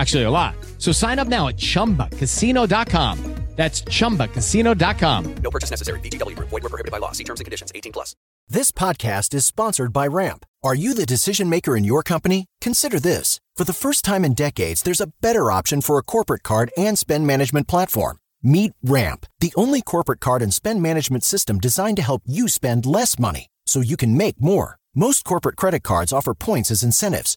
Actually, a lot. So sign up now at chumbacasino.com. That's chumbacasino.com. No purchase necessary. VGW Group. Void were prohibited by law. See terms and conditions. 18 plus. This podcast is sponsored by Ramp. Are you the decision maker in your company? Consider this. For the first time in decades, there's a better option for a corporate card and spend management platform. Meet Ramp, the only corporate card and spend management system designed to help you spend less money so you can make more. Most corporate credit cards offer points as incentives,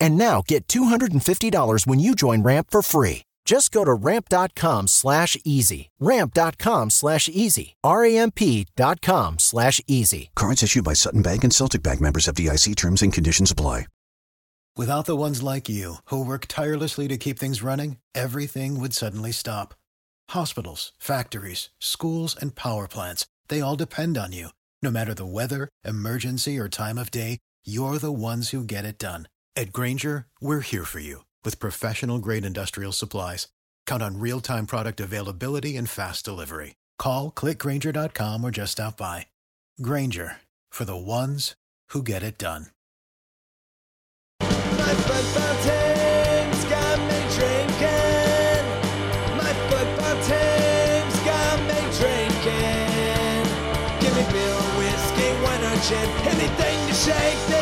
And now get $250 when you join Ramp for free. Just go to ramp.com slash easy. Ramp.com slash easy. R-A-M-P dot com slash easy. Cards issued by Sutton Bank and Celtic Bank members FDIC terms and conditions apply. Without the ones like you, who work tirelessly to keep things running, everything would suddenly stop. Hospitals, factories, schools, and power plants, they all depend on you. No matter the weather, emergency, or time of day, you're the ones who get it done. At Grainger, we're here for you with professional grade industrial supplies. Count on real time product availability and fast delivery. Call clickgranger.com or just stop by. Grainger for the ones who get it done. My got me drinking. My got me drinking. Give me beer, whiskey, wine or gin. Anything to shake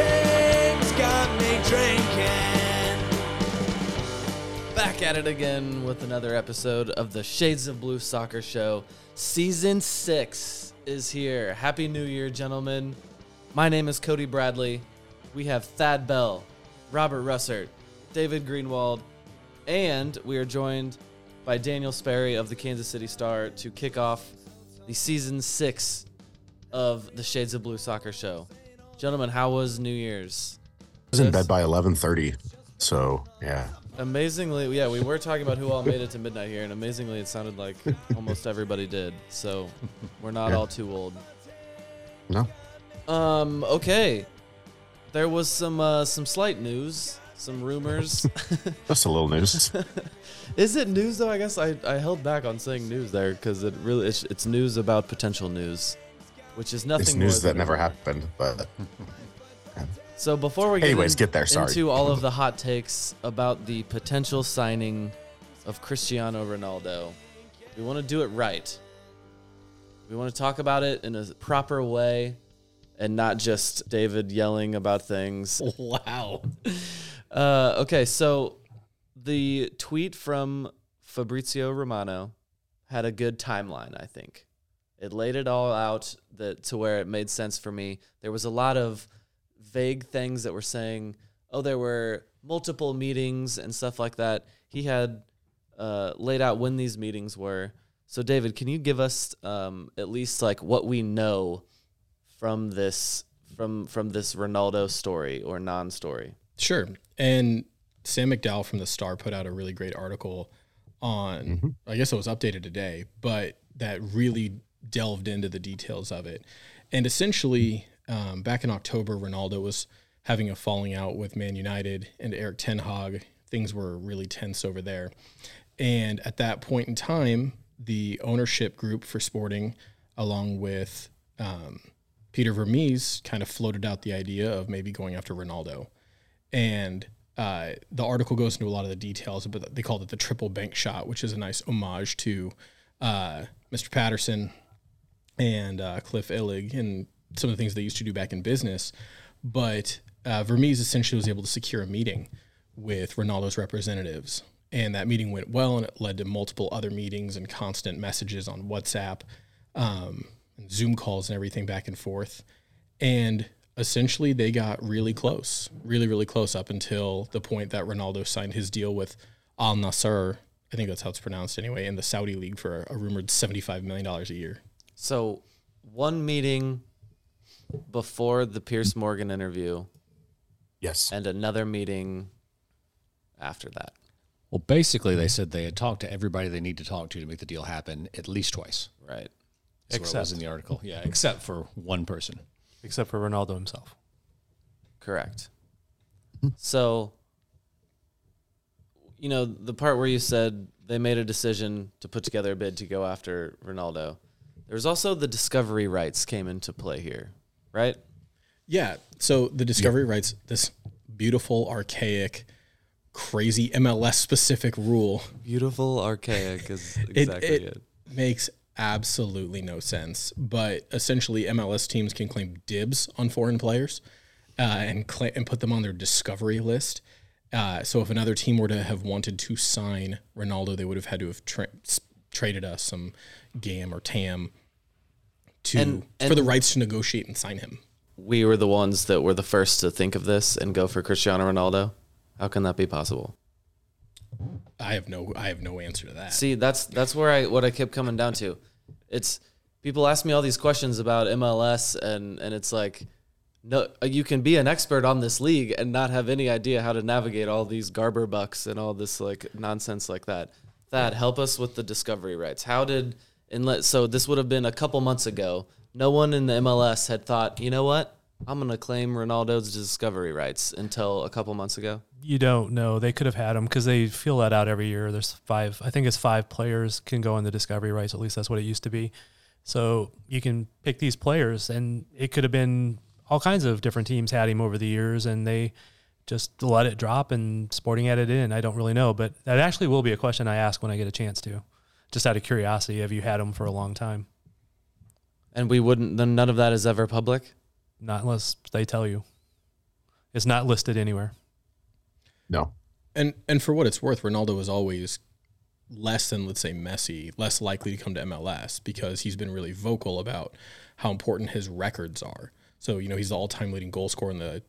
team's got me drinking. Back at it again with another episode of the Shades of Blue Soccer Show. Season six is here. Happy New Year, gentlemen. My name is Cody Bradley. We have Thad Bell, Robert Russert, David Greenwald, and we are joined by Daniel Sperry of the Kansas City Star to kick off the season six of the Shades of Blue Soccer Show. Gentlemen, how was New Year's? I was in bed by 11:30. So, yeah. Amazingly, yeah, we were talking about who all made it to midnight here, and amazingly, it sounded like almost everybody did. So we're not Yeah. all too old. No. Um. Okay. There was some uh, some slight news, some rumors. Just a little news. Is it news though? I guess I, I held back on saying news there because it really it's, it's news about potential news, which is nothing. it's more news than that never a happened, but So before we get Anyways, in- get there, sorry. into all of the hot takes about the potential signing of Cristiano Ronaldo, we want to do it right. We want to talk about it in a proper way and not just David yelling about things. Wow. Uh, okay, so the tweet from Fabrizio Romano had a good timeline, I think. It laid it all out that to where it made sense for me. There was a lot of vague things that were saying, oh, there were multiple meetings and stuff like that. He had uh, laid out when these meetings were. So, David, can you give us um, at least like what we know from this from from this Ronaldo story or non-story? Sure. And Sam McDowell from the Star put out a really great article on, I guess it was updated today, but that really delved into the details of it. And essentially, um, back in October, Ronaldo was having a falling out with Man United and Erik Ten Hag. Things were really tense over there. And at that point in time, the ownership group for Sporting, along with um, Peter Vermes kind of floated out the idea of maybe going after Ronaldo. And uh, the article goes into a lot of the details, but they called it the triple bank shot, which is a nice homage to uh, Mr. Patterson and uh, Cliff Illig and some of the things they used to do back in business. But uh, Vermes essentially was able to secure a meeting with Ronaldo's representatives. And that meeting went well, and it led to multiple other meetings and constant messages on WhatsApp, um, and Zoom calls, and everything back and forth. And essentially, they got really close, really, really close up until the point that Ronaldo signed his deal with Al Nasser. I think that's how it's pronounced anyway, in the Saudi league for a rumored $75 million a year. So one meeting before the Piers Morgan interview Yes. and another meeting after that. Well, basically, they said they had talked to everybody they need to talk to to make the deal happen at least twice. Right. That's what it was in the article. Yeah, except for one person. except for Ronaldo himself. Correct. So, you know, the part where you said they made a decision to put together a bid to go after Ronaldo. There's also the discovery rights came into play here, right? Yeah. So the discovery rights, this beautiful, archaic, crazy MLS specific rule. Beautiful, archaic is exactly it, it. makes absolutely no sense. But essentially, MLS teams can claim dibs on foreign players uh, and cla and put them on their discovery list. Uh, so if another team were to have wanted to sign Ronaldo, they would have had to have tra- traded us some GAM or TAM to And- for the rights to negotiate and sign him. We were the ones that were the first to think of this and go for Cristiano Ronaldo. How can that be possible? I have no I have no answer to that. See, that's that's where I what I kept coming down to. It's people ask me all these questions about MLS and and it's like no you can be an expert on this league and not have any idea how to navigate all these garber bucks and all this like nonsense like that. That help us with the discovery rights. How did and let so this would have been a couple months ago. No one in the MLS had thought, you know what? I'm gonna claim Ronaldo's discovery rights until a couple months ago. You don't know. They could have had him because they fill that out every year. There's five, I think it's five players can go in the discovery rights. At least that's what it used to be. So you can pick these players, and it could have been all kinds of different teams had him over the years, and they just let it drop and Sporting added in. I don't really know, but that actually will be a question I ask when I get a chance to. Just out of curiosity, have you had them for a long time? And we wouldn't then none of that is ever public? Not unless they tell you. It's not listed anywhere. No. And and for what it's worth, Ronaldo is always less than let's say Messi, less likely to come to MLS because he's been really vocal about how important his records are. So you know he's the all-time leading goal scorer in the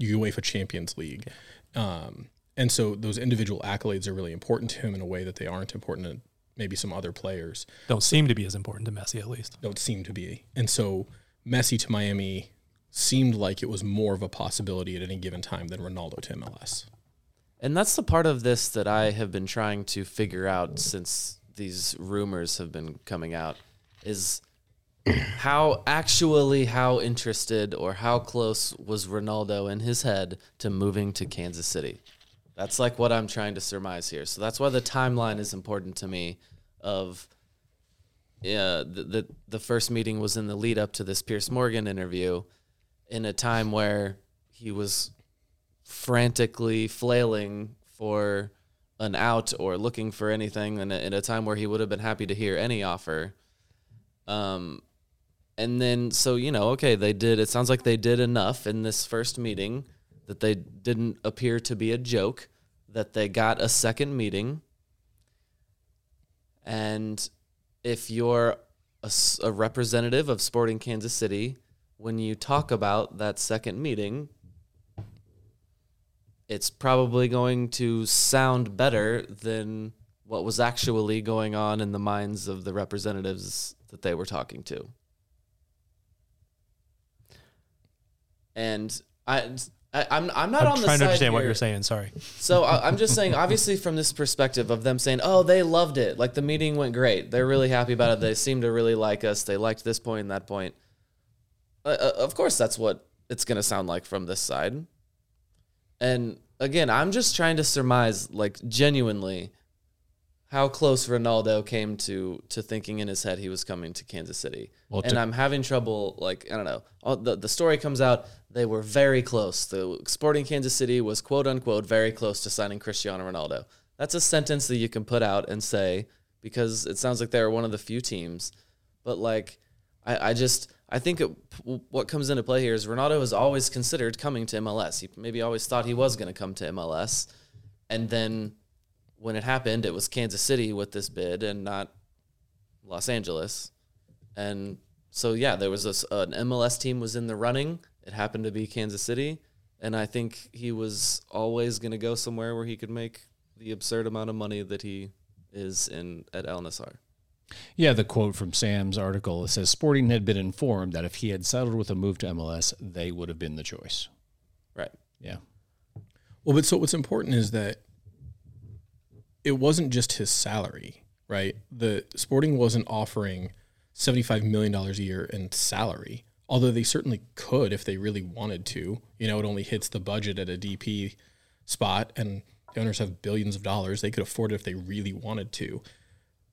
UEFA Champions League, um, and so those individual accolades are really important to him in a way that they aren't important to maybe some other players. Don't seem to be as important to Messi, at least. Don't seem to be, and so Messi to Miami seemed like it was more of a possibility at any given time than Ronaldo to MLS. And that's the part of this that I have been trying to figure out since these rumors have been coming out is how actually how interested or how close was Ronaldo in his head to moving to Kansas City. That's like what I'm trying to surmise here. So that's why the timeline is important to me of yeah, the, the the first meeting was in the lead up to this Piers Morgan interview in a time where he was frantically flailing for an out or looking for anything and in a time where he would have been happy to hear any offer. Um, and then, so, you know, okay, they did, it sounds like they did enough in this first meeting that they didn't appear to be a joke, that they got a second meeting. And if you're a representative of Sporting Kansas City, when you talk about that second meeting, it's probably going to sound better than what was actually going on in the minds of the representatives that they were talking to. And I, I I'm I'm not I'm on the trying to side understand what you're saying. Sorry. so I, I'm just saying, obviously, from this perspective of them saying, "Oh, they loved it. Like the meeting went great. They're really happy about it. They seem to really like us. They liked this point and that point." Uh, uh, of course, that's what it's going to sound like from this side. And again, I'm just trying to surmise, like genuinely, how close Ronaldo came to to thinking in his head he was coming to Kansas City. Well, and to- I'm having trouble. Like I don't know. All, the the story comes out. They were very close. The Sporting Kansas City was quote unquote very close to signing Cristiano Ronaldo. That's a sentence that you can put out and say because it sounds like they're one of the few teams. But like, I, I just I think it, what comes into play here is Ronaldo has always considered coming to MLS. He maybe always thought he was going to come to MLS, and then when it happened, it was Kansas City with this bid and not Los Angeles. And so yeah, there was this, an MLS team was in the running. It happened to be Kansas City, and I think he was always going to go somewhere where he could make the absurd amount of money that he is in at El Nassr. Yeah, the quote from Sam's article it says Sporting had been informed that if he had settled with a move to MLS, they would have been the choice. Right. Yeah. Well, but so what's important is that it wasn't just his salary, right? The Sporting wasn't offering $75 million a year in salary, although they certainly could if they really wanted to. You know, it only hits the budget at a DP spot, and the owners have billions of dollars. They could afford it if they really wanted to.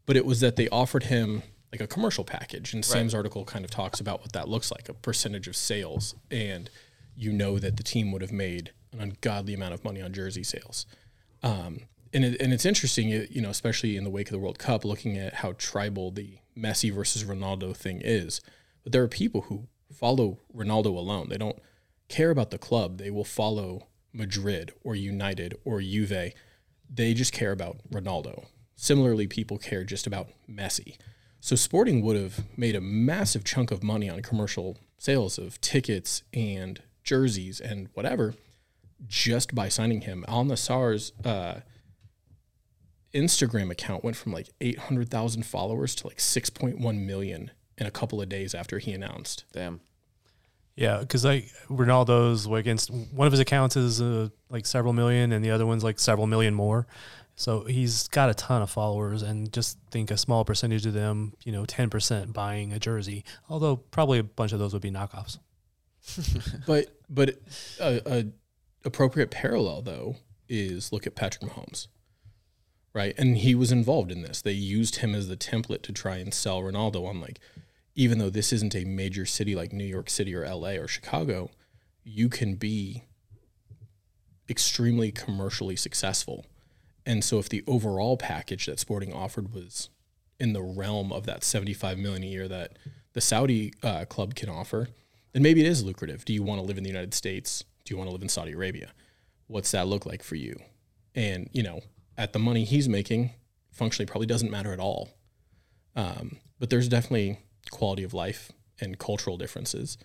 But it was that they offered him like a commercial package. And Sam's article kind of talks about what that looks like a percentage of sales. And you know that the team would have made an ungodly amount of money on jersey sales. Um, and, it, and it's interesting, you you know, especially in the wake of the World Cup, looking at how tribal the Messi versus Ronaldo thing is. But there are people who follow Ronaldo alone. They don't care about the club. They will follow Madrid or United or Juve. They just care about Ronaldo. Similarly, people care just about Messi. So Sporting would have made a massive chunk of money on commercial sales of tickets and jerseys and whatever just by signing him. Al Nassr's uh, Instagram account went from like 800,000 followers to like 6.1 million in a couple of days after he announced. Damn. Yeah, because like Ronaldo's against one of his accounts is uh, like several million, and the other one's like several million more. So he's got a ton of followers, and just think a small percentage of them, you know, ten percent buying a jersey. Although probably a bunch of those would be knockoffs. but but a, a appropriate parallel though is look at Patrick Mahomes, right? And he was involved in this. They used him as the template to try and sell Ronaldo on like, even though this isn't a major city like New York City or L.A. or Chicago, you can be extremely commercially successful. And so if the overall package that Sporting offered was in the realm of that 75 million a year that the Saudi uh, club can offer, then maybe it is lucrative. Do you want to live in the United States? Do you want to live in Saudi Arabia? What's that look like for you? And, you know, at the money he's making, functionally probably doesn't matter at all. Um, but there's definitely quality of life and cultural differences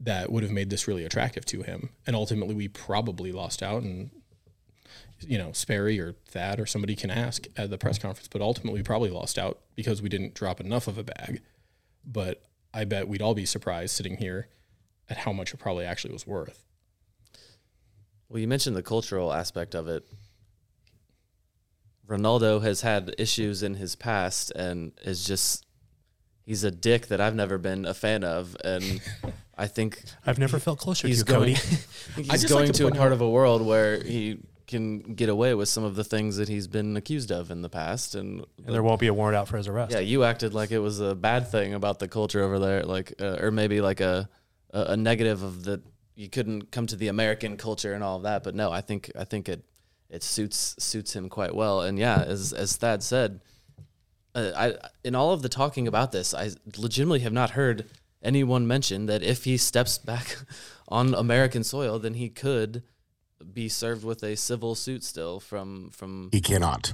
that would have made this really attractive to him. And ultimately, we probably lost out. And, you know, Sperry or Thad or somebody can ask at the press conference, but ultimately, we probably lost out because we didn't drop enough of a bag. But I bet we'd all be surprised sitting here at how much it probably actually was worth. Well, you mentioned the cultural aspect of it. Ronaldo has had issues in his past and is just he's a dick that I've never been a fan of and I think I've never felt closer to he's you, going, Cody. I think I he's just like going to to a part out- of a world where he can get away with some of the things that he's been accused of in the past and, and there won't be a warrant out for his arrest. yeah, you acted like it was a bad thing about the culture over there, like, uh, or maybe like a, a a negative of the you couldn't come to the American culture and all of that. But no, I think I think it it suits suits him quite well. And yeah, as as Thad said, uh, I in all of the talking about this, I legitimately have not heard anyone mention that if he steps back on American soil, then he could be served with a civil suit still from from He cannot.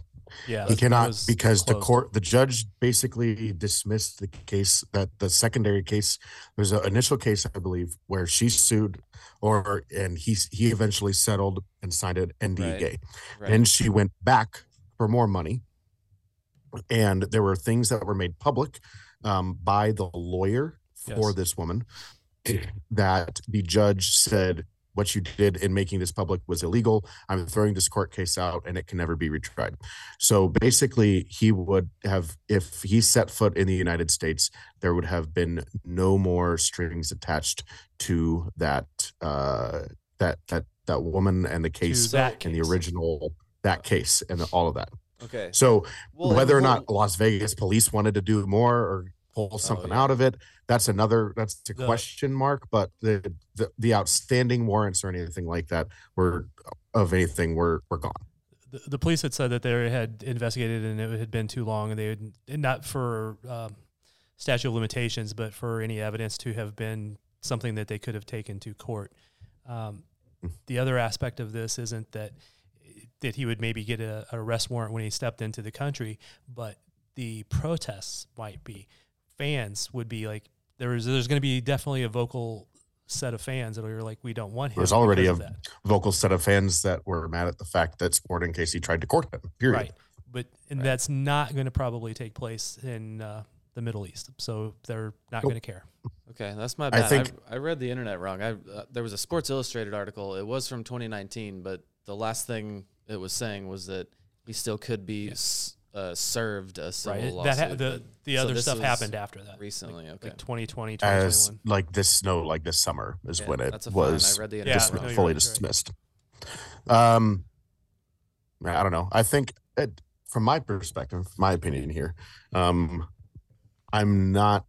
Yeah, he cannot was because the court, the judge basically dismissed the case that the secondary case. There's an initial case, I believe, where she sued, or and he he eventually settled and signed an NDA. Right. Right. Then she went back for more money, and there were things that were made public um, by the lawyer for Yes. this woman that the judge said what you did in making this public was illegal. I'm throwing this court case out and it can never be retried. So basically, he would have, if he set foot in the United States, there would have been no more strings attached to that uh, that that that woman and the case that and the original that case and all of that. Okay. So Well, whether or not Las Vegas police wanted to do more or pull something yeah. out of it, that's another that's a The- question mark. But the, the the outstanding warrants or anything like that were of anything were were gone. the, the police had said that they had investigated and it had been too long, and they had not for um, statute of limitations, but for any evidence to have been something that they could have taken to court. Um, the other aspect of this isn't that that he would maybe get a, a arrest warrant when he stepped into the country, but the protests might be. Fans would be like there's there's going to be definitely a vocal set of fans that are like we don't want him. There's already a vocal set of fans that were mad at the fact that Sporting KC tried to court him. Period. Right. But and that's not going to probably take place in uh, the Middle East. So they're not Nope. going to care. Okay, that's my I bad. I, think- I, read the internet wrong. I uh, there was a Sports Illustrated article. It was from 2019, but the last thing it was saying was that he still could be s uh, served a civil Right. lawsuit. That ha- the the so other this stuff happened after that. recently. okay, Like 2020, As like this no like this summer is Yeah, when it that's a fine. I was read Yeah, internet no, fully right, you're right. dismissed. Um, I don't know. I think it, from my perspective, my opinion here, um, I'm not.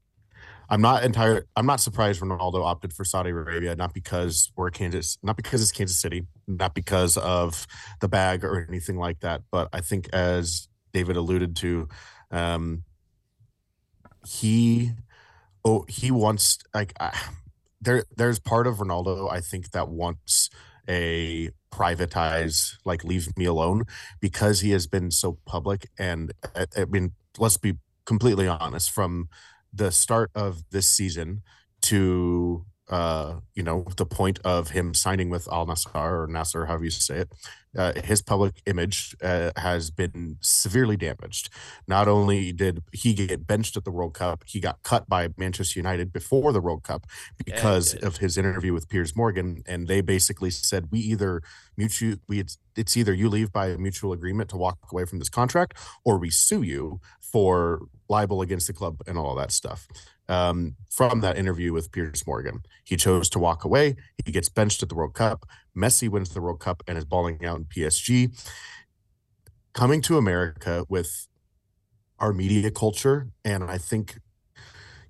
I'm not entirely. I'm not surprised Ronaldo opted for Saudi Arabia, not because we're Kansas, not because it's Kansas City, not because of the bag or anything like that. But I think, as David alluded to, um, he, oh, he wants like I, there. There's part of Ronaldo I think that wants a privatize like leave me alone because he has been so public and I, I mean let's be completely honest from the start of this season to uh you know the point of him signing with Al Nassr or Nasser however you say it uh, his public image uh, has been severely damaged not only did he get benched at the World Cup he got cut by Manchester United before the World Cup because did. of his interview with Piers Morgan and they basically said we either mutual we it's, it's either you leave by a mutual agreement to walk away from this contract or we sue you for libel against the club and all that stuff um, from that interview with Piers Morgan. He chose to walk away. He gets benched at the World Cup. Messi wins the World Cup and is balling out in PSG. Coming to America with our media culture, and I think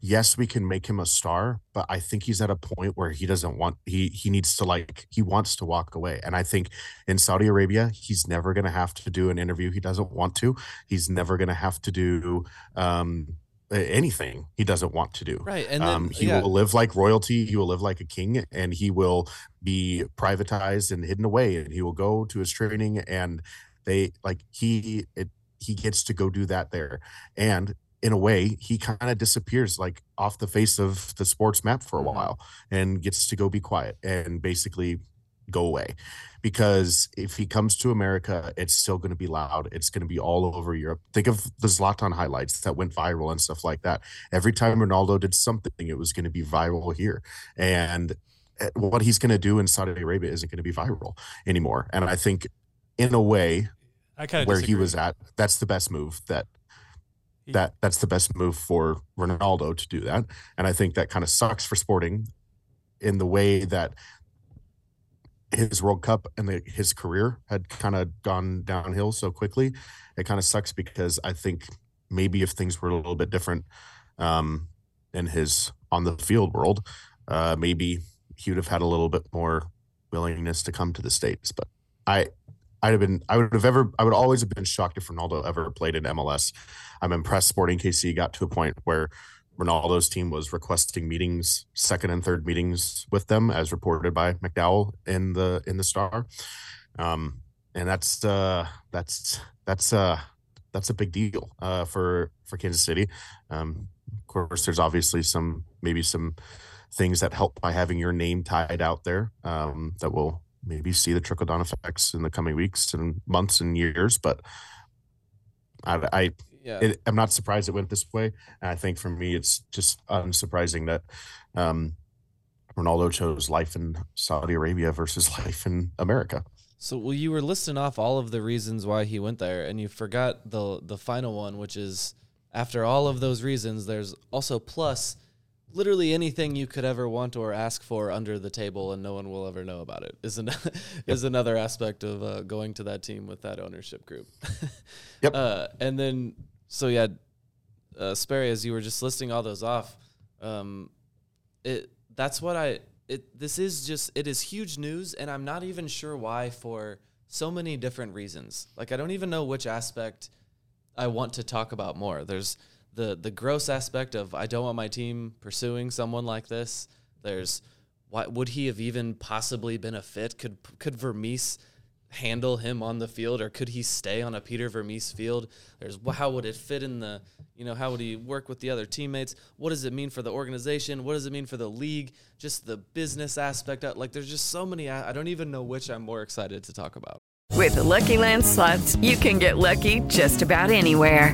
yes, we can make him a star, but I think he's at a point where he doesn't want he he needs to like he wants to walk away. And I think in Saudi Arabia, he's never going to have to do an interview he doesn't want to. He's never going to have to do um anything he doesn't want to do. Right, and then um, he yeah, will live like royalty. He will live like a king, and he will be privatized and hidden away. And he will go to his training, and they like he it, he gets to go do that there. And in a way, he kind of disappears like off the face of the sports map for a Mhm. while, and gets to go be quiet and basically go away. Because if he comes to America, it's still going to be loud. It's going to be all over Europe. Think of the Zlatan highlights that went viral and stuff like that every time Ronaldo did something, it was going to be viral here. And uh, what he's going to do in Saudi Arabia isn't going to be viral anymore. And I think, in a way, I kind of where he was at, that's the best move. That that that's the best move for Ronaldo to do that. And I think that kind of sucks for Sporting, in the way that his World Cup and the, his career had kind of gone downhill so quickly. It kind of sucks because I think maybe if things were a little bit different um, in his on the field world, uh, maybe he would have had a little bit more willingness to come to the states. But I, I'd have been, I would have ever, I would always have been shocked if Ronaldo ever played in MLS. I'm impressed. Sporting KC got to a point where Ronaldo's team was requesting meetings, second and third meetings with them, as reported by McDowell in the in the Star. Um, and that's uh, that's that's uh, that's a big deal uh, for for Kansas City. Um, of course, there's obviously some maybe some things that help by having your name tied out there um, that will maybe see the trickle down effects in the coming weeks and months and years. But I, I yeah. it, I'm not surprised it went this way. And I think for me, it's just unsurprising that um, Ronaldo chose life in Saudi Arabia versus life in America. So well, you were listing off all of the reasons why he went there, and you forgot the the final one, which is after all of those reasons, there's also plus literally anything you could ever want or ask for under the table, and no one will ever know about it. Is an, is another aspect of uh, going to that team with that ownership group. Yep. Uh, and then so yeah, uh, Sperry, as you were just listing all those off, um, it that's what I it this is just it is huge news, and I'm not even sure why for so many different reasons. Like I don't even know which aspect I want to talk about more. There's the the gross aspect of I don't want my team pursuing someone like this. There's why would he have even possibly been a fit? Could could Vermes handle him on the field, or could he stay on a Peter Vermes field? There's how would it fit in the you know how would he work with the other teammates? What does it mean for the organization? What does it mean for the league? Just the business aspect. Of, like there's just so many. I don't even know which I'm more excited to talk about. With the Lucky Land slots, you can get lucky just about anywhere.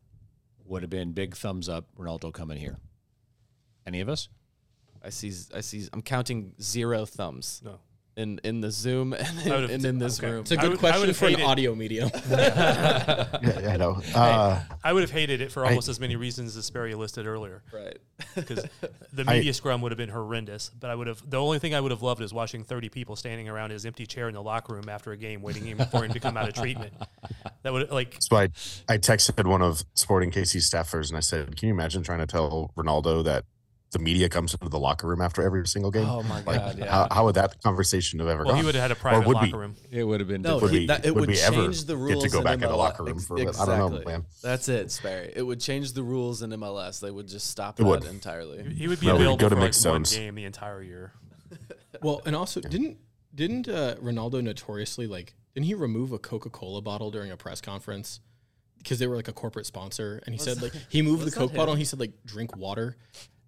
would have been big thumbs up Ronaldo coming here? Any of us? I see. I see. I'm counting zero thumbs. No. In in the Zoom and, I and in this okay. room. It's a good would- question for an hated- audio medium. Yeah, I know. Uh, I would have hated it for I- almost as many reasons as Sperry listed earlier. Right. Because the I- media scrum would have been horrendous. But I would have the only thing I would have loved is watching 30 people standing around his empty chair in the locker room after a game, waiting him for him to come out of treatment. That would like so I, I texted one of Sporting KC staffers and I said, "Can you imagine trying to tell Ronaldo that the media comes into the locker room after every single game? Oh my Like, God, yeah. How, how would that conversation have ever well, gone? he would have had a private locker we- room. It would have been. No, Would he, we- that, it would would, we ever change the get rules to go in back in the locker room Ex- for it? I don't know, man. That's it, Sperry. It would change the rules in MLS. They would just stop It that would. entirely. He would be No, available go to for like mixed one game the entire year. well, and also didn't didn't uh, Ronaldo notoriously like didn't he remove a Coca Cola bottle during a press conference because they were like a corporate sponsor, and he Was said like he moved the Coke bottle, and he said like drink water.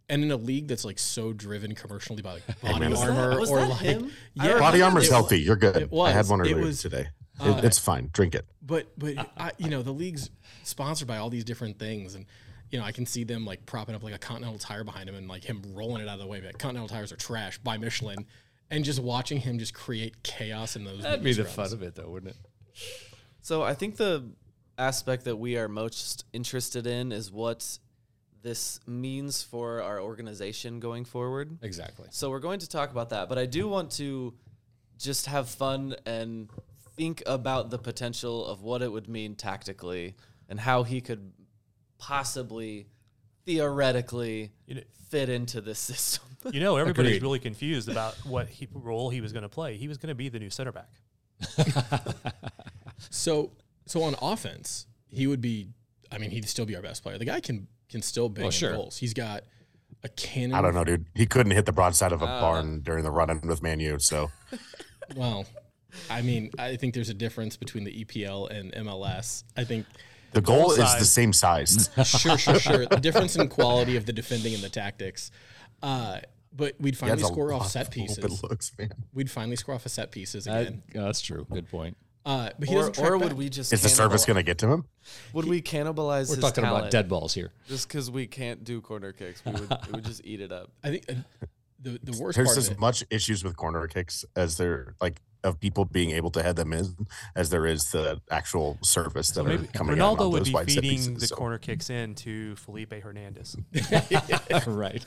And in a league that's like so driven commercially by like body man. Was that- armor was or that like him? Yeah, Body armor's it- healthy. You're good. it I had was. one It earlier was, today. uh, it, it's fine. Drink it. But but I, you know the league's sponsored by all these different things, and you know I can see them like propping up like a Continental Tire behind him and like him rolling it out of the way. But Continental tires are trash by Michelin, and just watching him just create chaos in those. That'd be media the scrums. fun of it, though, wouldn't it? So I think the aspect that we are most interested in is what this means for our organization going forward. Exactly. So we're going to talk about that, but I do want to just have fun and think about the potential of what it would mean tactically and how he could possibly theoretically You know- fit into this system. You know, everybody's Agreed. really confused about what he, role he was going to play. He was going to be the new center back. So so on offense, he would be. I mean, he'd still be our best player. The guy can can still bang Oh, in sure. goals. He's got a cannon. I don't know, dude. He couldn't hit the broadside of a Uh. barn during the run-in with Manu. So Well, I mean, I think there's a difference between the EPL and MLS. I think the goal is size. the same size. sure, sure, sure. The difference in quality of the defending and the tactics. Uh, but we'd finally has a score off lot set of pieces. looks, man. We'd finally score off a set pieces again. yeah, that's true. Good point. Uh, but he or doesn't or would back. we just Is the service going to get to him? would we cannibalize We're his talking talent about dead balls here. just because we can't do corner kicks? We would we would just eat it up. I think uh, the the worst There's part of as it. much issues with corner kicks as there like of people being able to head them in as there is the actual service that So are coming out Ronaldo on would those be wide feeding pieces, the so. corner kicks in to Felipe Hernandez. right.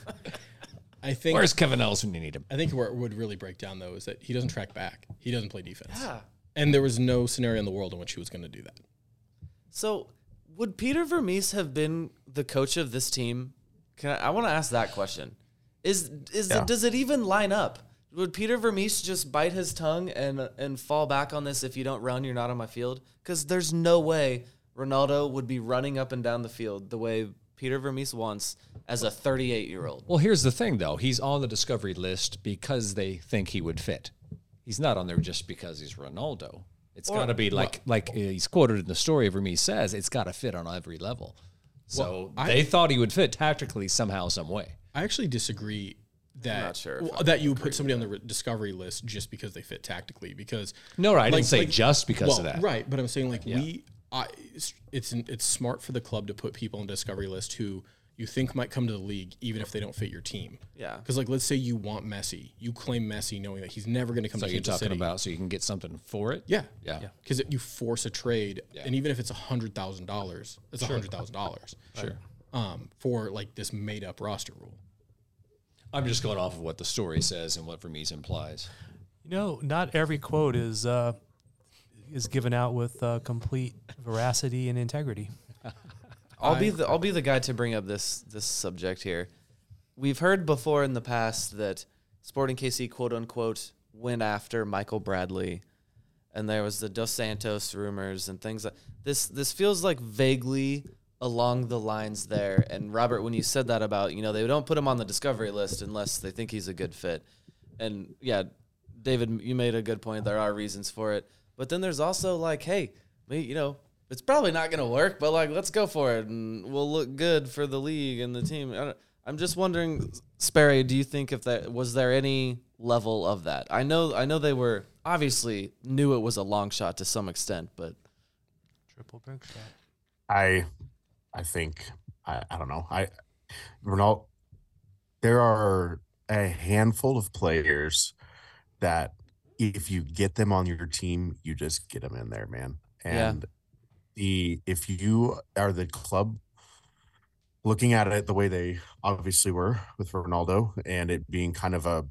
I think Where's Kevin Ellis when you need him? I think where it would really break down though is that he doesn't track back. He doesn't play defense. Yeah. And there was no scenario in the world in which he was going to do that. So, would Peter Vermes have been the coach of this team? Can I, I want to ask that question. Is is Yeah. it, does it even line up? Would Peter Vermes just bite his tongue and and fall back on this? If you don't run, you're not on my field. Because there's no way Ronaldo would be running up and down the field the way Peter Vermes wants as a 38 year old. Well, here's the thing, though. He's on the discovery list because they think he would fit. He's not on there just because he's Ronaldo. It's got to be like like uh, he's quoted in the story. of Vermes says it's got to fit on every level. So Well, I- they thought he would fit tactically somehow, some way. I actually disagree that not sure well, that you would put somebody on the re- discovery list just because they fit tactically. Because No, right, I didn't say just because of that. Right, but I'm saying like Yeah. we, I, it's it's it's smart for the club to put people on discovery list who you think might come to the league even if they don't fit your team. Yeah. Because like let's say you want Messi, you claim Messi knowing that he's never going to come to the league. So to you're Kansas talking City. about so you can get something for it? Yeah, Yeah. Because you force a trade, and even if it's a hundred thousand dollars, it's a Sure. hundred thousand dollars. Sure. Um, for like this made up roster rule. I'm just going off of what the story says and what Vermes implies. You know, not every quote is uh, is given out with uh, complete veracity and integrity. I'll be the I'll be the guy to bring up this this subject here. We've heard before in the past that Sporting KC quote unquote went after Michael Bradley, and there was the Dos Santos rumors and things like this. This feels like vaguely along the lines there. And Robert, when you said that about you know they don't put him on the discovery list unless they think he's a good fit, and yeah, David, you made a good point. There are reasons for it, but then there's also like, hey, you know, it's probably not going to work, but like, let's go for it, and we'll look good for the league and the team. I don't, I'm just wondering, Sperry, do you think if that was there any level of that? I know, I know they were obviously knew it was a long shot to some extent, but Triple brick shot. I I think I, I don't know. I Ronaldo there are a handful of players that if you get them on your team, you just get them in there, man. Yeah. And the if you are the club looking at it the way they obviously were with Ronaldo and it being kind of a,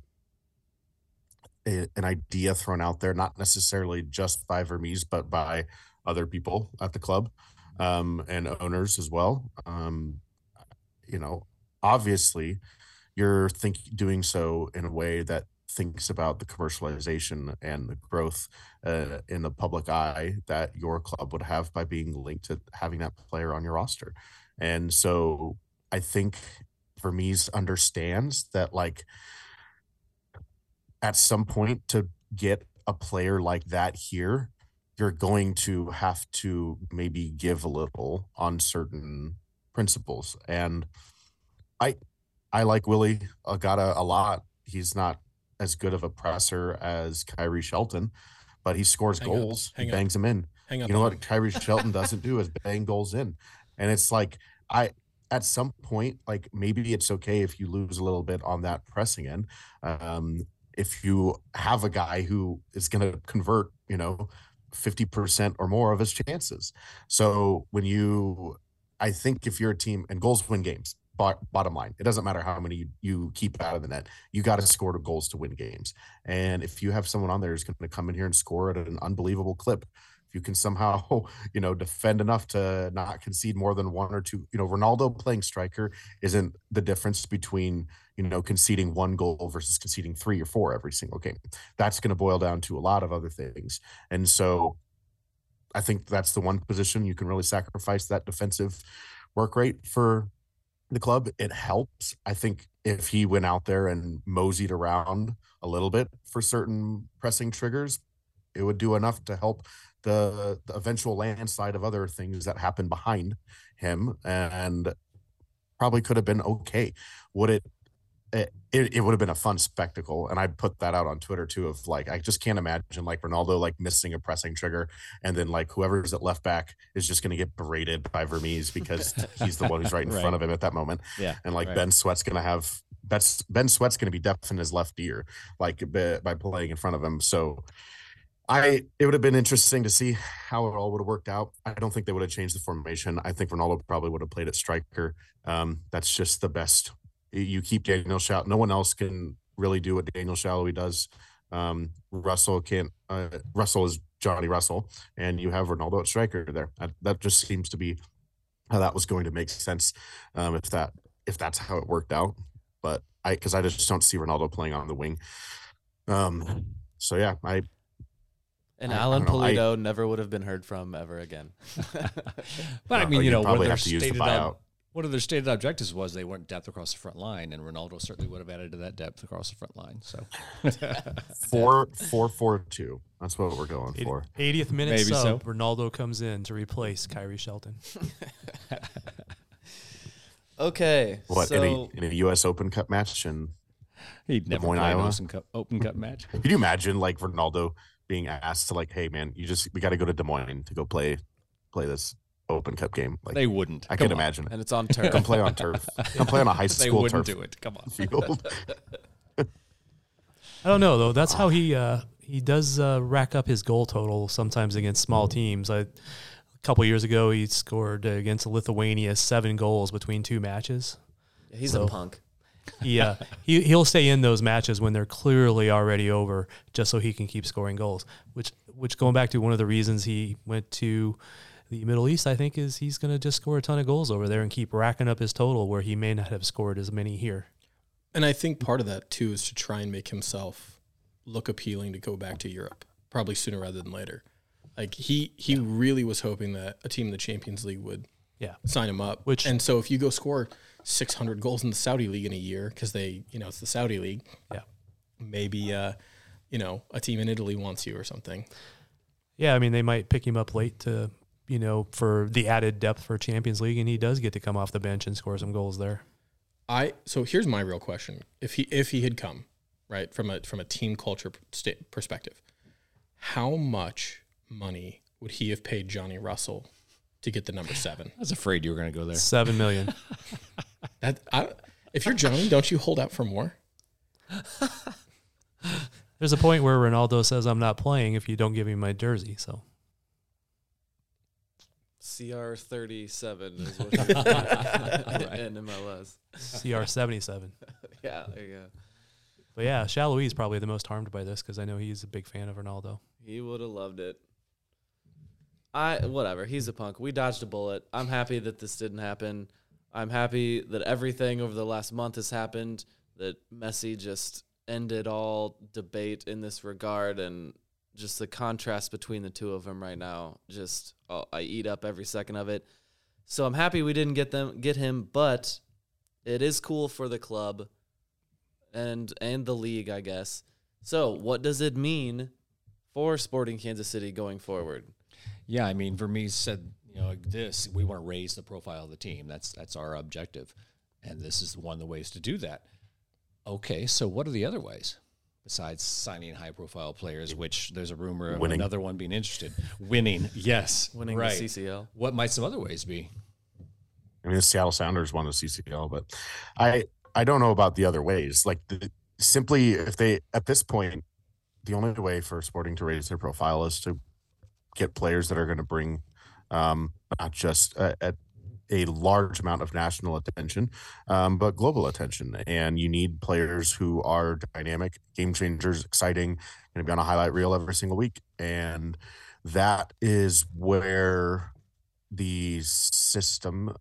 a an idea thrown out there, not necessarily just by Vermes, but by other people at the club um, and owners as well. Um, you know, obviously, you're think doing so in a way that thinks about the commercialization and the growth uh, in the public eye that your club would have by being linked to having that player on your roster. And so I think Vermes understands that like at some point to get a player like that here, you're going to have to maybe give a little on certain principles. And I I like Willy Agada a lot. He's not as good of a presser as Khiry Shelton, but he scores Hang up, goals. he up, bangs them in. hang up You know what Khiry Shelton doesn't do is bang goals in. And it's like I at some point, like maybe it's okay if you lose a little bit on that pressing end. Um, if you have a guy who is going to convert, you know, 50% or more of his chances. So when you, I think if you're a team and goals win games, bottom line, it doesn't matter how many you, keep out of the net. You got to score goals to win games. And if you have someone on there who's going to come in here and score at an unbelievable clip, if you can somehow, you know, defend enough to not concede more than one or two, you know, Ronaldo playing striker isn't the difference between, you know, conceding one goal versus conceding three or four every single game. That's going to boil down to a lot of other things. And so I think that's the one position you can really sacrifice that defensive work rate for the club. It helps. I think if he went out there and moseyed around a little bit for certain pressing triggers, it would do enough to help the, the eventual landslide of other things that happen behind him and probably could have been okay. Would it it, it, it would have been a fun spectacle and i put that out on twitter too of like i just can't imagine like ronaldo like missing a pressing trigger and then like whoever's at left back is just going to get berated by vermes because he's the one who's right in Right. front of him at that moment Yeah, and like right. ben sweat's going to have that's ben sweat's going to be deaf in his left ear like by, by playing in front of him so I it would have been interesting to see how it all would have worked out. I don't think they would have changed the formation. I think Ronaldo probably would have played at striker. Um, that's just the best. You keep Daniel Salloi. No one else can really do what Daniel Salloi does. Um, Russell can't. Uh, Russell is Johnny Russell, and you have Ronaldo at striker there. That, that just seems to be how that was going to make sense. Um, if that if that's how it worked out, but I because I just don't see Ronaldo playing on the wing. Um, so yeah, I and I- I Alan don't I- Pulido never would have been heard from ever again. But I mean, you you'd know, what probably their have to use the stated ob- buyout. One of their stated objectives was they weren't depth across the front line, and Ronaldo certainly would have added to that depth across the front line. So four four four two. That's what we're going for. 80th minute Maybe sub, so. Ronaldo comes in to replace Khiry Shelton. Okay, What so in, a, in a U.S. Open Cup match and He'd never Moines, play an Iowa. open cup, open cup match. Could you imagine like Ronaldo being asked to like, hey man, you just we got to go to Des Moines to go play play this Open Cup game? Like They wouldn't. I Come can on. imagine. And it's on turf. Come play on turf. Come play on a high school They school wouldn't turf do it. Come on. field. I don't know though. That's how he uh, he does uh, rack up his goal total sometimes against small teams. I, a couple years ago, he scored against Lithuania seven goals between two matches. He's So- a punk. He uh, he he'll stay in those matches when they're clearly already over, just so he can keep scoring goals. Which which going back to one of the reasons he went to the Middle East, I think, is he's going to just score a ton of goals over there and keep racking up his total where he may not have scored as many here. And I think part of that too is to try and make himself look appealing to go back to Europe, probably sooner rather than later. Like he he really was hoping that a team in the Champions League would Yeah. sign him up. Which- and so if you go score 600 goals in the Saudi league in a year because they you know it's the Saudi league, Yeah. maybe uh, you know a team in Italy wants you or something. Yeah, I mean they might pick him up late to you know for the added depth for Champions League, and he does get to come off the bench and score some goals there. I so here's my real question: if he if he had come right from a from a team culture perspective, how much money would he have paid Johnny Russell to get the number seven? I was afraid you were going to go there. Seven million. That I, if you're Johnny, don't you hold out for more? There's a point where Ronaldo says, "I'm not playing if you don't give me my jersey." So CR thirty seven is what you're in MLS. CR seventy seven. Yeah, there you go. But yeah, Salloi is probably the most harmed by this because I know he's a big fan of Ronaldo. He would have loved it. I whatever. He's a punk. We dodged a bullet. I'm happy that this didn't happen. I'm happy that everything over the last month has happened. That Messi just ended all debate in this regard, and just the contrast between the two of them right now. Just oh, I eat up every second of it. So I'm happy we didn't get them get him, but it is cool for the club and and the league, I guess. So what does it mean for Sporting Kansas City going forward? Yeah, I mean, Vermes said, you know, this we want to raise the profile of the team. That's that's our objective, and this is one of the ways to do that. Okay, so what are the other ways besides signing high-profile players? Which there's a rumor of Winning. another one being interested. Winning, yes, Winning the. CCL. What might some other ways be? I mean, the Seattle Sounders won the CCL, but I I don't know about the other ways. Like the, simply if they at this point, the only way for Sporting to raise their profile is to get players that are going to bring um, not just a, a, a large amount of national attention, um, but global attention. And you need players who are dynamic, game changers, exciting, going to be on a highlight reel every single week. And that is where the system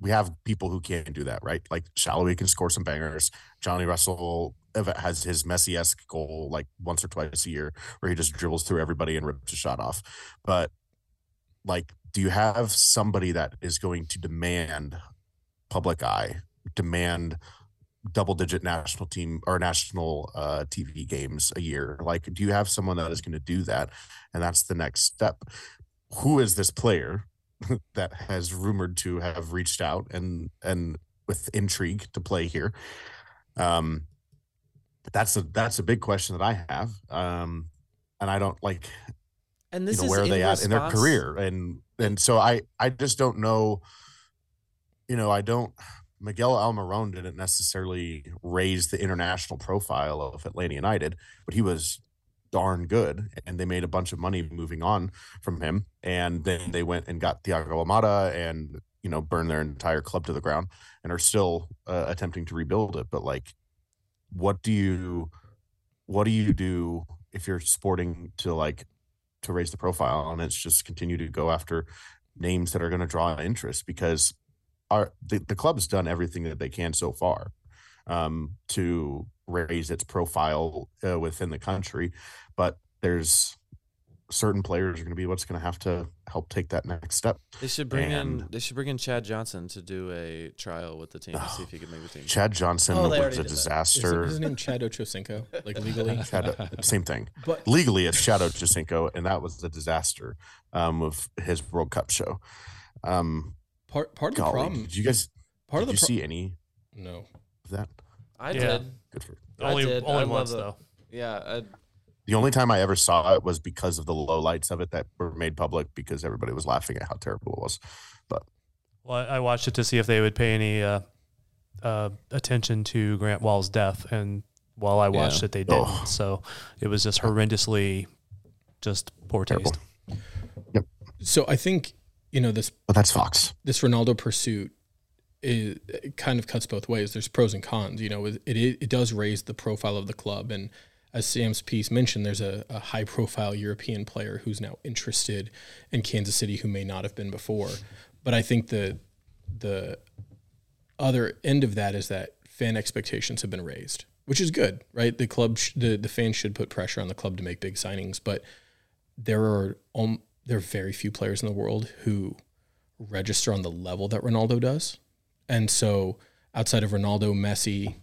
we have people who can't do that, right? Like Salloi can score some bangers. Johnny Russell has his Messi esque goal like once or twice a year where he just dribbles through everybody and rips a shot off. But like, do you have somebody that is going to demand public eye, demand double digit national team or national uh, TV games a year? Like, do you have someone that is going to do that? And that's the next step. Who is this player that has rumored to have reached out and and with intrigue to play here? Um, that's a that's a big question that I have. Um, and I don't like And this you know is where are they at in their career and and so i i just don't know you know i don't miguel almiron didn't necessarily raise the international profile of atlanta united but he was darn good and they made a bunch of money moving on from him and then they went and got Thiago Almada and you know burned their entire club to the ground and are still uh, attempting to rebuild it but like what do you what do you do if you're sporting to like to raise the profile and it's just continue to go after names that are going to draw interest because our the, the club's done everything that they can so far um, to raise its profile uh, within the country but there's certain players are going to be what's going to have to help take that next step They should bring in they should bring in Chad Johnson to do a trial with the team to see if he can make the team. chad johnson Oh, was a disaster Is his name Chad Ochocinco? Like legally? Chad, same thing. But- legally, it's Chad Ochocinco, and that was the disaster um, of his World Cup show. Um, Part part of the problem. Did you guys? Part did of the you pro- see any No. of that? I Yeah. did. Good for Only- I did. only I once, though. Yeah, I, The only time I ever saw it was because of the lowlights of it that were made public because everybody was laughing at how terrible it was. But Well, I I watched it to see if they would pay any uh, uh, attention to Grant Wahl's death, and while I watched Yeah. it, they didn't. Oh. So it was just horrendously, just poor taste. Yep. So I think you know this but that's Fox. this Ronaldo pursuit is it kind of cuts both ways. There's pros and cons. You know, it, it it does raise the profile of the club, and as Sam's piece mentioned, there's a, a high profile European player who's now interested in Kansas City who may not have been before. But I think the the other end of that is that fan expectations have been raised, which is good, right? The club, sh- the the fans should put pressure on the club to make big signings, but there are um, there are very few players in the world who register on the level that Ronaldo does, and so outside of Ronaldo, Messi,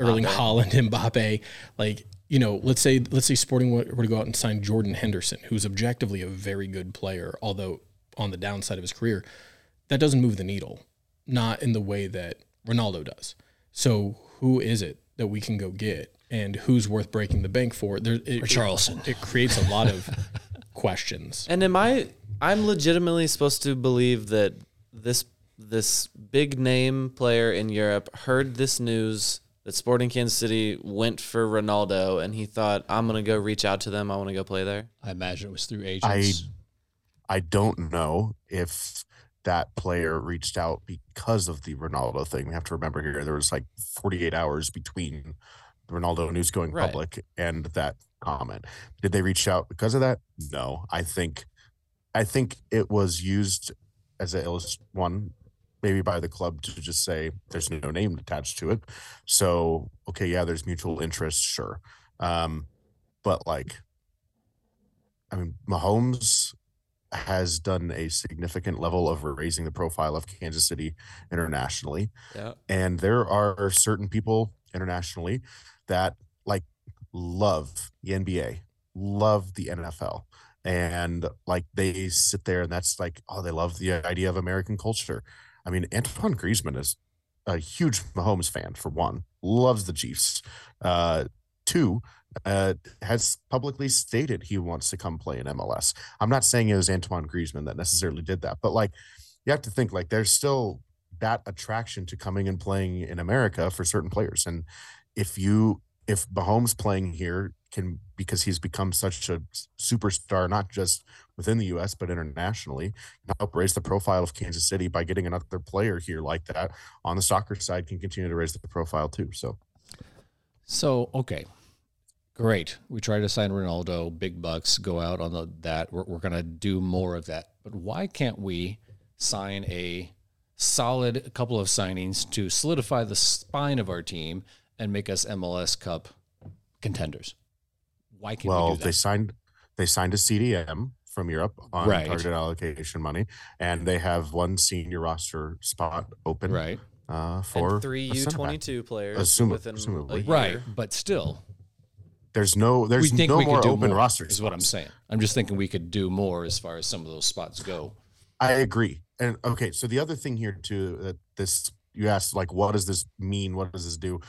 Erling Haaland, Mbappe, like you know, let's say let's say Sporting were were to go out and sign Jordan Henderson, who's objectively a very good player, although on the downside of his career, that doesn't move the needle, not in the way that Ronaldo does. So who is it that we can go get, and who's worth breaking the bank for? There, it, Richarlison. It, it creates a lot of questions. And am I? I'm legitimately supposed to believe that this this big name player in Europe heard this news that Sporting Kansas City went for Ronaldo, and he thought, "I'm gonna go reach out to them. I want to go play there." I imagine it was through I agents. I don't know if that player reached out because of the Ronaldo thing. We have to remember here there was like 48 hours between Ronaldo news going Right. public and that comment. Did they reach out because of that? No. I think I think it was used as a illust- one maybe by the club to just say there's no name attached to it. So, okay, yeah, there's mutual interest, sure. Um but like I mean, Mahomes has done a significant level of raising the profile of Kansas City internationally. Yeah. And there are certain people internationally that like love the NBA, love the NFL. And like they sit there and that's like, oh, they love the idea of American culture. I mean, Antoine Griezmann is a huge Mahomes fan for one, loves the Chiefs. Uh, two, uh, has publicly stated he wants to come play in MLS. I'm not saying it was Antoine Griezmann that necessarily did that, but like you have to think like there's still that attraction to coming and playing in America for certain players. And if you if Mahomes playing here can because he's become such a superstar, not just within the US but internationally, can help raise the profile of Kansas City by getting another player here like that on the soccer side can continue to raise the profile too. So So okay, great. We try to sign Ronaldo, big bucks, go out on the that. We're, we're going to do more of that. But why can't we sign a solid couple of signings to solidify the spine of our team and make us MLS Cup contenders? Why can't well, we do they signed they signed a CDM from Europe on Right. target allocation money, and they have one senior roster spot open, Right. Uh, for and three a U center back. twenty two players Assuming- within assumably. a year. Right, but still, There's no there's we think no we more could do open more, roster. Is what I'm saying. I'm just thinking we could do more as far as some of those spots go. I agree. And okay, so the other thing here too that this you asked like what does this mean? What does this do?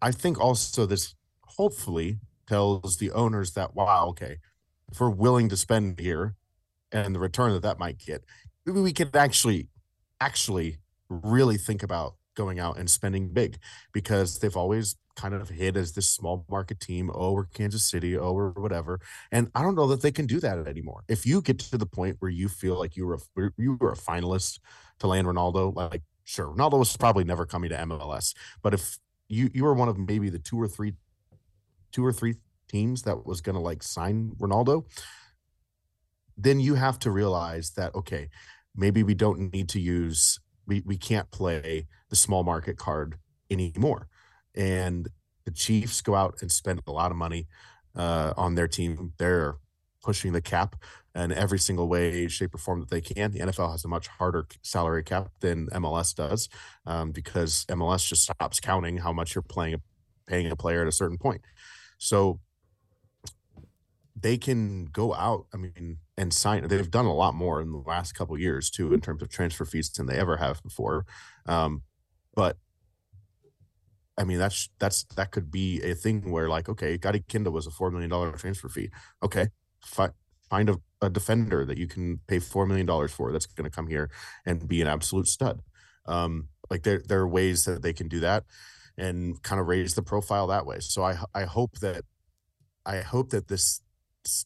I think also this hopefully tells the owners that wow, okay, we're willing to spend here and the return that that might get, maybe we could actually actually really think about going out and spending big because they've always kind of hid as this small market team. Oh, we're Kansas City. Oh, whatever. And I don't know that they can do that anymore. If you get to the point where you feel like you were a, you were a finalist to land Ronaldo, like sure, Ronaldo was probably never coming to MLS. But if you you were one of maybe the two or three two or three teams that was going to like sign Ronaldo, then you have to realize that okay, maybe we don't need to use we we can't play the small market card anymore. And the Chiefs go out and spend a lot of money uh, on their team. They're pushing the cap in every single way, shape, or form that they can. The NFL has a much harder salary cap than MLS does um, because MLS just stops counting how much you're playing, paying a player at a certain point. So they can go out, I mean, and sign. They've done a lot more in the last couple of years too, in terms of transfer fees than they ever have before. Um, but I mean, that's that's that could be a thing where like, okay, Gadi Kinda was a four million dollar transfer fee. Okay, fi- find a, a defender that you can pay four million dollars for that's going to come here and be an absolute stud. Um, like there there are ways that they can do that and kind of raise the profile that way. So I I hope that I hope that this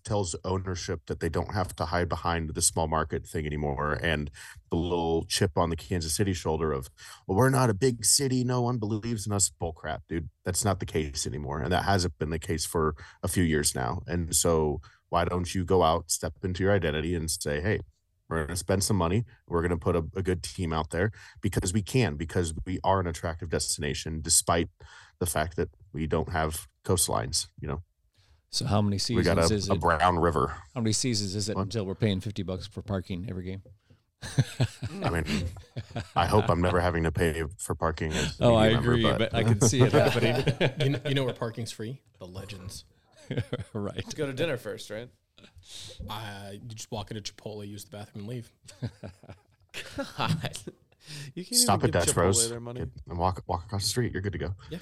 tells ownership that they don't have to hide behind the small market thing anymore and the little chip on the Kansas City shoulder of, well, we're not a big city. No one believes in us. Bull crap, dude. That's not the case anymore. And that hasn't been the case for a few years now. And so why don't you go out, step into your identity and say, hey, we're going to spend some money. We're going to put a, a good team out there because we can, because we are an attractive destination, despite the fact that we don't have coastlines, you know? So how many We seasons got a, is a brown river. How many seasons is it until we're paying fifty bucks for parking every game? I mean, I hope I'm never having to pay for parking. as Oh, I media member, agree, but I can see it happening. you, know, you know where parking's free? The Legends. right. Go to dinner first, right? Uh, you just walk into Chipotle, use the bathroom, and leave. God. You can't Stop even at Dutch Chipotle Bros their money. get- and walk walk across the street. You're good to go. Yeah.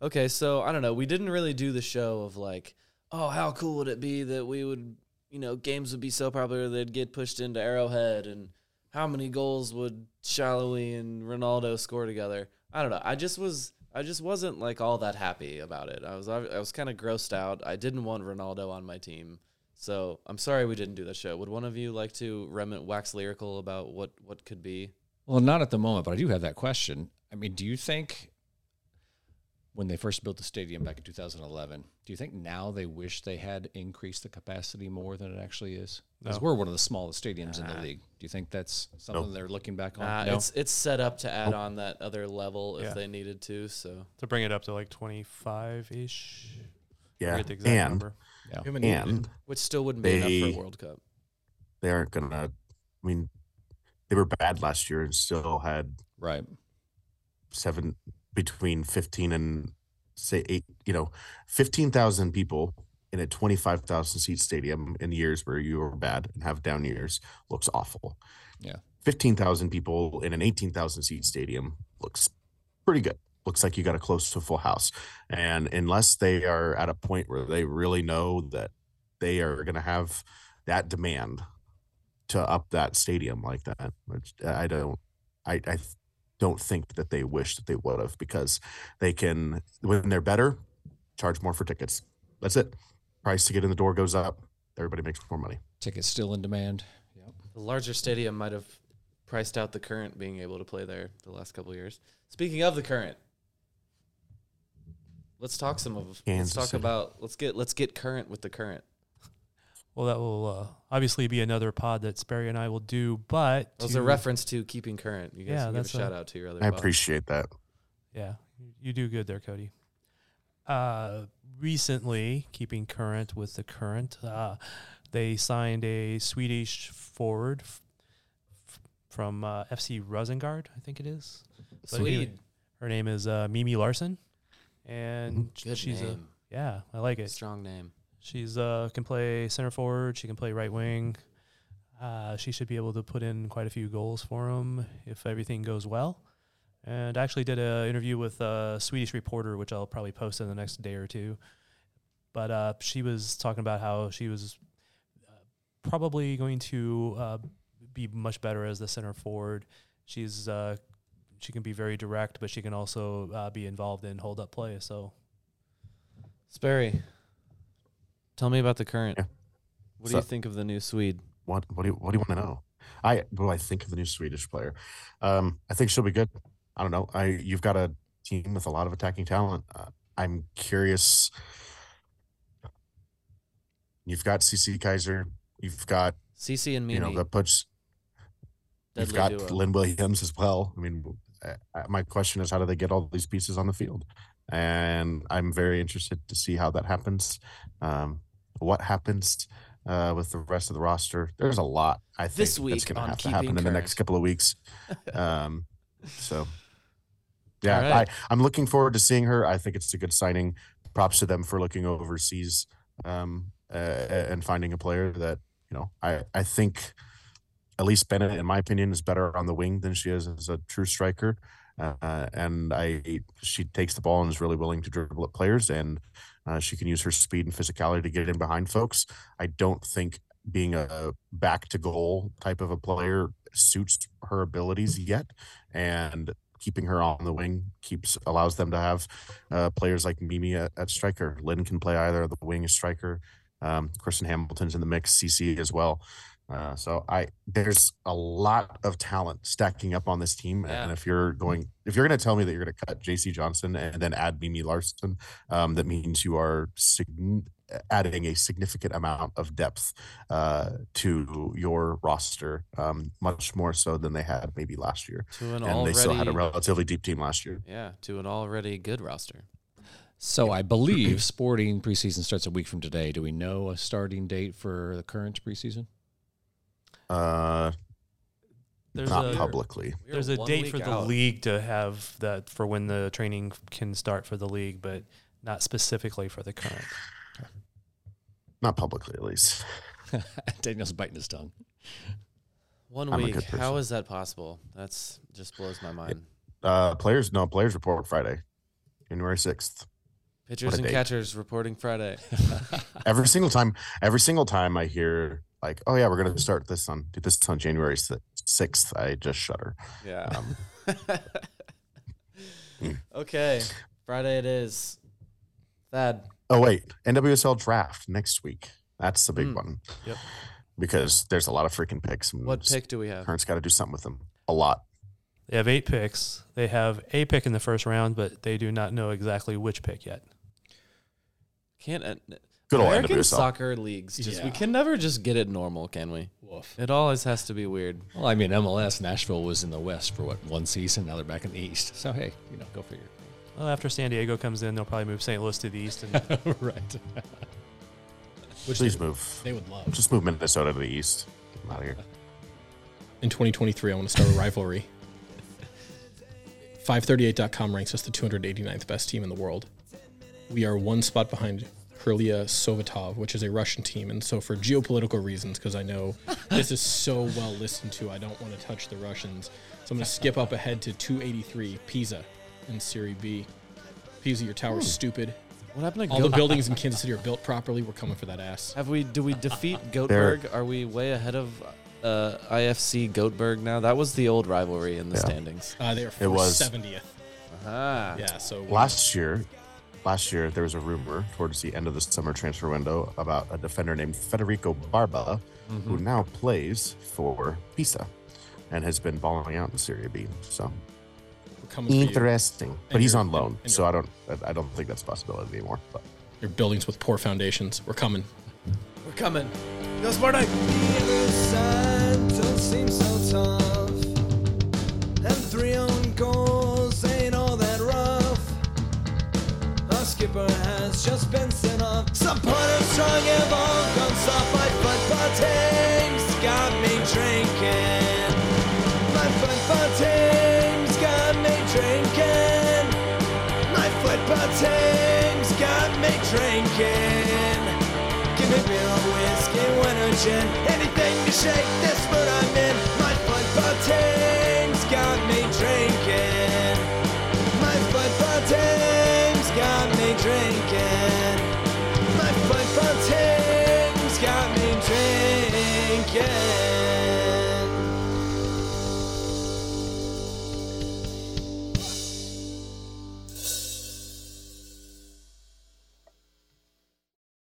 Okay, so I don't know. We didn't really do the show of like, oh, how cool would it be that we would, you know, games would be so popular they'd get pushed into Arrowhead, and how many goals would Salloi and Ronaldo score together? I don't know. I just was, I just wasn't like all that happy about it. I was, I was kind of grossed out. I didn't want Ronaldo on my team, so I'm sorry we didn't do that show. Would one of you like to remit wax lyrical about what what could be? Well, not at the moment, but I do have that question. I mean, do you think when they first built the stadium back in 2011, do you think now they wish they had increased the capacity more than it actually is? Because No. we're one of the smallest stadiums in the league. Do you think that's something they're looking back on? Uh, No? It's it's set up to add on that other level if Yeah. they needed to. So to bring it up to like 25 ish. Yeah, the exact and number. Yeah. Human need and which still wouldn't be enough for a World Cup. they aren't gonna. I mean, they were bad last year and still had right. seven between 15 and say eight. You know, fifteen thousand people in a twenty-five thousand seat stadium in years where you were bad and have down years looks awful. Yeah. 15,000 people in an 18,000 seat stadium looks pretty good. Looks like you got a close to full house. And unless they are at a point where they really know that they are going to have that demand to up that stadium like that, which I don't, I, I don't think that they wish that they would have because they can, when they're better, charge more for tickets. That's it. Price to get in the door goes up. Everybody makes more money. Tickets still in demand. Yep. The larger stadium might have priced out the current being able to play there the last couple of years. Speaking of the current, let's talk some of. Kansas let's talk City. about. Let's get let's get current with the current. Well, that will uh, obviously be another pod that Sperry and I will do, but That was to- a reference to keeping current. You guys Yeah, can give a that's a- shout out to your other. I pod. appreciate that. Yeah, you do good there, Cody. Uh, recently, keeping current with the current, uh, they signed a Swedish forward f- f- from uh, FC Rosengard, I think it is. But Swede. her name is uh, Mimmi Larsson, and Good she's name. a yeah, I like it. Strong name. She's uh can play center forward. She can play right wing. Uh, she should be able to put in quite a few goals for him if everything goes well. And I actually did an interview with a Swedish reporter, which I'll probably post in the next day or two. But uh, she was talking about how she was uh, probably going to uh, be much better as the center forward. She's uh, she can be very direct, but she can also be involved in hold up play. So Sperry, tell me about the current. Yeah. What do you think of the new Swede? What what do you what do you want to know? I what do I think of the new Swedish player? Um, I think she'll be good. I don't know. I you've got a team with a lot of attacking talent. Uh, I'm curious. You've got CC Kizer. You've got CC and me. you know the puts. You've got duo. Lynn Williams as well. I mean, uh, uh, my question is, how do they get all these pieces on the field? And I'm very interested to see how that happens. Um, what happens uh, with the rest of the roster? There's a lot. I think This that's week going to have to happen Keeping in the next couple of weeks. Um, so, yeah, right. I, I'm looking forward to seeing her. I think it's a good signing. Props to them for looking overseas um, uh, and finding a player that you know. I I think Elyse Bennett, in my opinion, is better on the wing than she is as a true striker. Uh, and I, she takes the ball and is really willing to dribble at players, and uh, she can use her speed and physicality to get in behind folks. I don't think being a back to goal type of a player suits her abilities yet, and keeping her on the wing keeps allows them to have uh, players like Mimi at, at striker. Lynn can play either the wing striker. Um, Kristen Hamilton's in the mix, CC as well. Uh, so I there's a lot of talent stacking up on this team, Yeah. and if you're going, if you're going to tell me that you're going to cut J.C. Johnson and then add Mimmi Larsson, um, that means you are sign- adding a significant amount of depth uh, to your roster, um, much more so than they had maybe last year. To an and they still had a relatively deep team last year. Yeah, to an already good roster. So I believe sporting preseason starts a week from today. Do we know a starting date for the current preseason? Uh, There's not a- publicly. There's a date week for the out. league to have that for when the training can start for the league, but not specifically for the current. Not publicly, at least. Daniel's biting his tongue. One I'm week. good How person. is that possible? That's just blows my mind. Uh, players, no players report Friday, January sixth. Pitchers and date. catchers reporting Friday. Every single time, every single time I hear like, "Oh yeah, we're gonna start this on do this on January sixth, I just shudder. Yeah. Um, okay. Friday it is. Thad. oh wait, NWSL draft next week. That's the big Mm. one. Yep. Because there's a lot of freaking picks. What s- pick do we have? Current's got to do something with them. A lot. They have eight picks. They have a pick in the first round, but they do not know exactly which pick yet. Can't uh, Good old American soccer leagues. Just we Yeah. can never just get it normal, can we? Woof. It always has to be weird. Well, I mean, MLS Nashville was in the West for what one season. Now they're back in the East. So hey, you know, go figure. Well, after San Diego comes in, they'll probably move St. Louis to the east. And right. Which Please they, move. They would love. Just move Minnesota to the east. Get them out of here. In 2023, I want to start a rivalry. 538.com ranks us the 289th best team in the world. We are one spot behind Krylia Sovetov, which is a Russian team. And so, for geopolitical reasons, because I know this is so well listened to, I don't want to touch the Russians. So, I'm going to skip up ahead to 283, Pisa in Serie B. Pisa, your tower's stupid. What happened to All the buildings in Kansas City are built properly. We're coming for that ass. Have we? Do we defeat They're- Göteborg? Are we way ahead of uh, IFK Göteborg now? That was the old rivalry in the Yeah. standings. Uh, they are It was- 70th. Ah, Yeah, so Last year, last year there was a rumor towards the end of the summer transfer window about a defender named Federico Barba, who mm-hmm. now plays for Pisa and has been balling out in Serie B. So we're coming for you. interesting. But he's on loan, so I don't I don't think that's a possibility anymore. But Your buildings with poor foundations. We're coming. we're coming. Go Spartak! Skipper has just been sent off. Supporters strong have all gone soft. My football team's got me drinking. My football team's got me drinking. My football team's got me drinking. Give me beer or whiskey, wine or gin, anything to shake this mood I'm in. My football team's got me drinking.